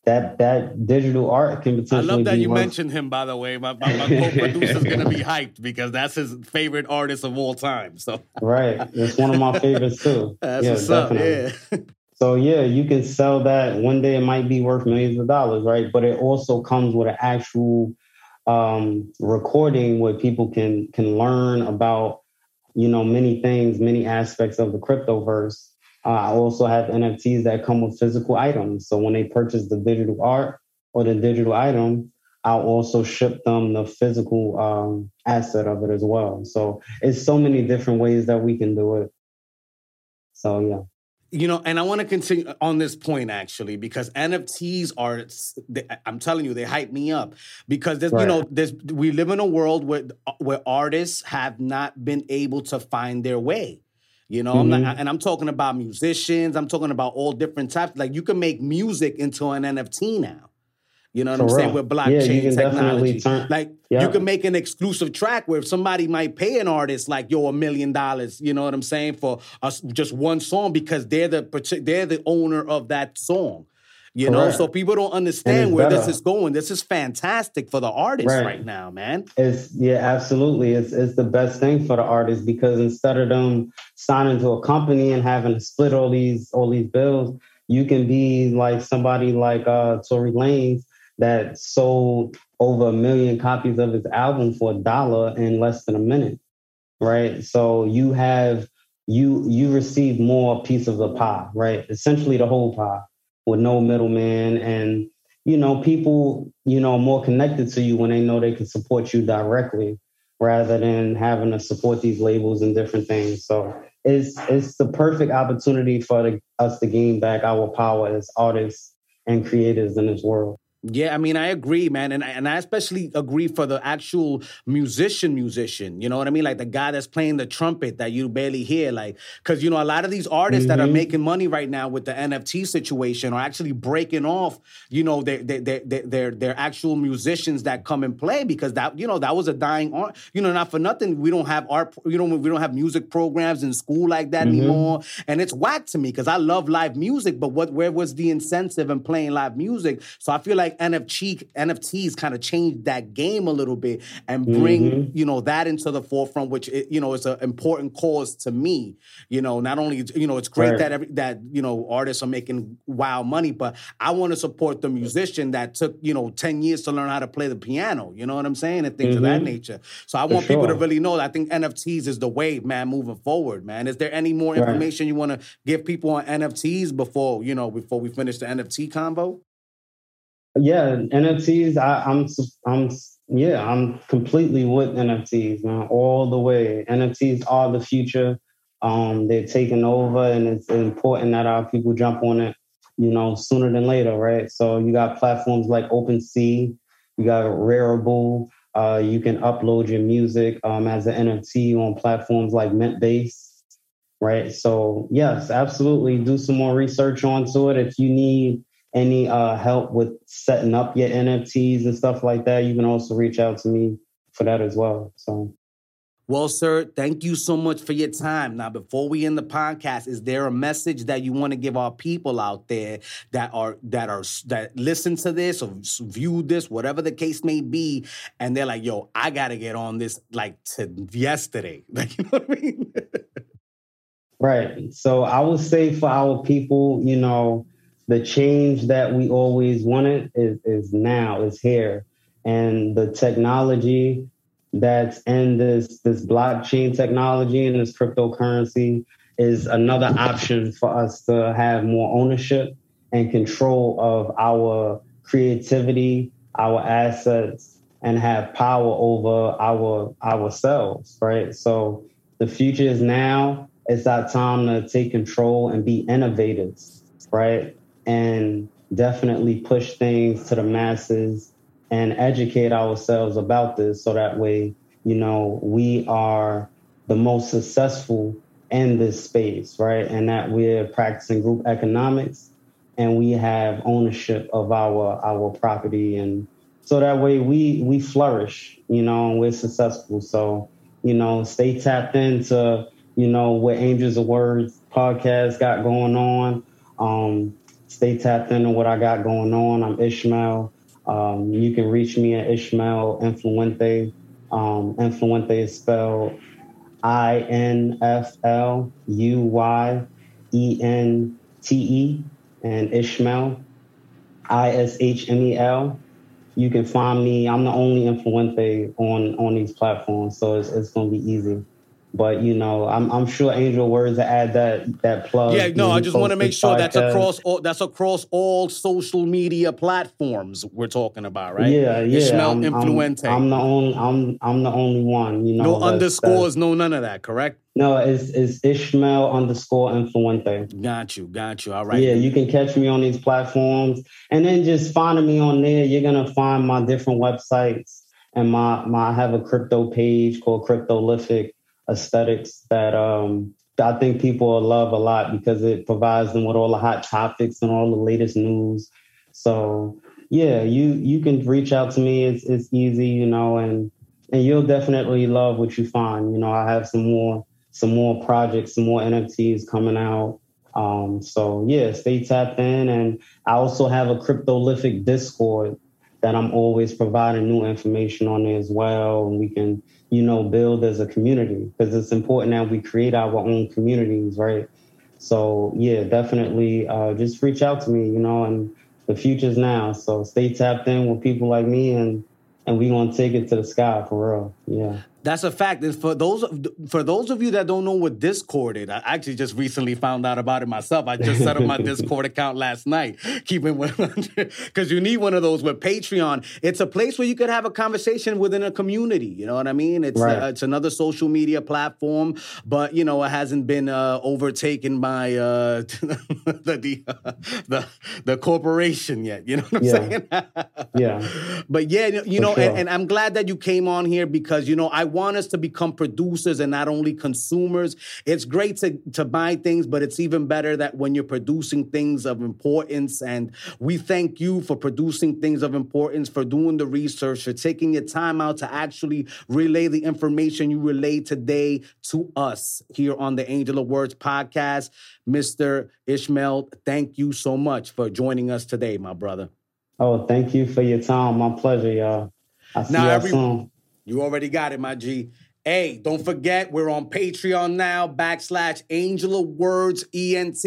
That that digital art can potentially. I love that you mentioned him. By the way, my, my, my co-producer is gonna be hyped because that's his favorite artist of all time. So right, it's one of my favorites too. [LAUGHS] that's yeah, what's definitely. up. Yeah. [LAUGHS] So yeah, you can sell that one day. It might be worth millions of dollars, right? But it also comes with an actual um, recording where people can can learn about you know many things, many aspects of the cryptoverse. Uh, I also have NFTs that come with physical items. So when they purchase the digital art or the digital item, I'll also ship them the physical um, asset of it as well. So it's so many different ways that we can do it. So yeah. You know, and I want to continue on this point actually because NFTs are. They, I'm telling you, they hype me up because there's, Right. you know, there's we live in a world where where artists have not been able to find their way. You know, I'm Mhm. not, and I'm talking about musicians. I'm talking about all different types. Like you can make music into an NFT now. You know what I'm For saying? With Yeah, blockchain definitely technology, turn- like Yeah. you can make an exclusive track where somebody might pay an artist like yo a million dollars. You know what I'm saying for us just one song because they're the they're the owner of that song. You know, so people don't understand where this is going. This is fantastic for the artists Right. right now, man. It's yeah, absolutely. It's it's the best thing for the artist because instead of them signing to a company and having to split all these all these bills, you can be like somebody like uh Tory Lanez that sold over a million copies of his album for a dollar in less than a minute. Right. So you have you you receive more piece of the pie, right? Essentially the whole pie with no middleman and you know, people, you know, more connected to you when they know they can support you directly rather than having to support these labels and different things. So it's it's the perfect opportunity for the, us to gain back our power as artists and creators in this world. Yeah, I mean, I agree, man, and I, and I especially agree for the actual musician, musician. You know what I mean? Like the guy that's playing the trumpet that you barely hear, like because you know a lot of these artists that are Mhm. making money right now with the NFT situation are actually breaking off. You know, their their their their, their, their actual musicians that come and play because that you know that was a dying art. You know, not for nothing, we don't have art. You know, we don't have music programs in school like that Mhm. anymore, and it's whack to me because I love live music, but what where was the incentive in playing live music? So I feel like NFT NFTs kind of changed that game a little bit and bring Mhm. you know that into the forefront, which it, you know is an important cause to me. You know, not only you know it's great Right. that every, that you know artists are making wild money, but I want to support the musician that took you know ten years to learn how to play the piano. You know what I'm saying, and things of that Mhm. nature. So I want people to really know. That I think NFTs is the way, man, moving forward, man. Is there any more Right. information you want to give people on NFTs before you know before we finish the NFT convo? Yeah, NFTs. I, I'm I'm yeah, I'm completely with NFTs, man, all the way. NFTs are the future. Um, they're taking over, and it's important that our people jump on it. You know, sooner than later, right? So you got platforms like OpenSea, you got Rarible. Uh, you can upload your music um, as an NFT on platforms like Mintbase, right? So yes, absolutely, do some more research onto it. If you need any uh, help with setting up your NFTs and stuff like that, you can also reach out to me for that as well. So, Well, sir, thank you so much for your time. Now, before we end the podcast, is there a message that you want to give our people out there that are that are that listen to this or view this, whatever the case may be, and they're like, "Yo, I got to get on this like to yesterday." [LAUGHS] Like, you know what I mean? [LAUGHS] right. So, I would say for our people, you know, the change that we always wanted is, is now, is here. And the technology that's in this this blockchain technology and this cryptocurrency is another option for us to have more ownership and control of our creativity, our assets, and have power over our ourselves, right? So the future is now. It's our time to take control and be innovators, right? And definitely push things to the masses and educate ourselves about this so that way, you know, we are the most successful in this space, right? And that we're practicing group economics and we have ownership of our our property and so that way we we flourish, you know, and we're successful. So you know, stay tapped into, you know, what Angels of Words podcast got going on. Um, stay tapped into what I got going on. I'm Ishmael. Um, you can reach me at Ishmael Influyente. Um, Influyente is spelled I N F L U Y E N T E and Ishmael I S H M E L. You can find me. I'm the only Influyente on on these platforms, so it's, it's going to be easy. But you know, I'm I'm sure Angel Words add that that plug. Yeah, no, I just want to make sure podcast. that's across all that's across all social media platforms we're talking about, right? Yeah, yeah. Ishmael I'm, Influyente. I'm, I'm, the only I'm I'm the only one. You know, no underscores, that's, no none of that. Correct? No, it's it's Ishmael underscore Influyente. Got you, got you. All right. Yeah, you can catch me on these platforms, and then just finding me on there. You're gonna find my different websites and my my I have a crypto page called Cryptolithic aesthetics that um, I think people will love a lot because it provides them with all the hot topics and all the latest news. So yeah, you you can reach out to me. It's it's easy, you know, and and you'll definitely love what you find. You know, I have some more some more projects, some more NFTs coming out. Um, so yeah, stay tapped in, and I also have a cryptolithic Discord that I'm always providing new information on there as well, and we can you know, build as a community because it's important that we create our own communities, right? So yeah, definitely uh, just reach out to me, you know, and the future's now. So stay tapped in with people like me and and we gonna take it to the sky for real. Yeah. That's a fact. And for those for those of you that don't know what Discord is, I actually just recently found out about it myself. I just set up my [LAUGHS] Discord account last night, keeping because you need one of those with Patreon. It's a place where you could have a conversation within a community. You know what I mean? It's right. uh, it's another social media platform, but you know it hasn't been uh, overtaken by uh, [LAUGHS] the the, uh, [LAUGHS] the, the corporation yet. You know what I'm yeah. saying? yeah. But yeah, you know, sure. and, and I'm glad that you came on here because you know I want us to become producers and not only consumers. It's great to, to buy things, but it's even better that when you're producing things of importance. And we thank you for producing things of importance, for doing the research, for taking your time out to actually relay the information you relayed today to us here on the Angel of Words podcast. Mr. Ishmael, thank you so much for joining us today, my brother. Oh, thank you for your time. My pleasure, y'all. I'll see now, y'all every, soon. You already got it, my G. Hey, don't forget, we're on Patreon now, backslash Angel of Words ENT.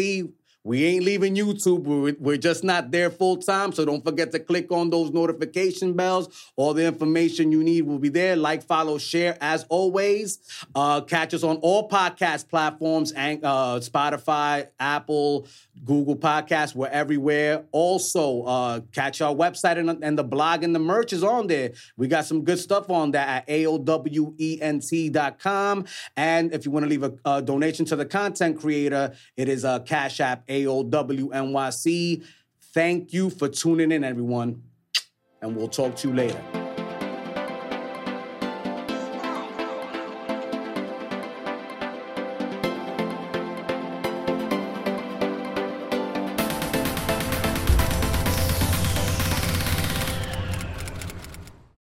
We ain't leaving YouTube. We're, we're just not there full time. So don't forget to click on those notification bells. All the information you need will be there. Like, follow, share as always. Uh, catch us on all podcast platforms and uh, Spotify, Apple, Google Podcasts. We're everywhere. Also, uh, catch our website and, and the blog and the merch is on there. We got some good stuff on that at AOWENT.com. And if you want to leave a, a donation to the content creator, it is a Cash App AOWNYC. Thank you for tuning in, everyone. And we'll talk to you later.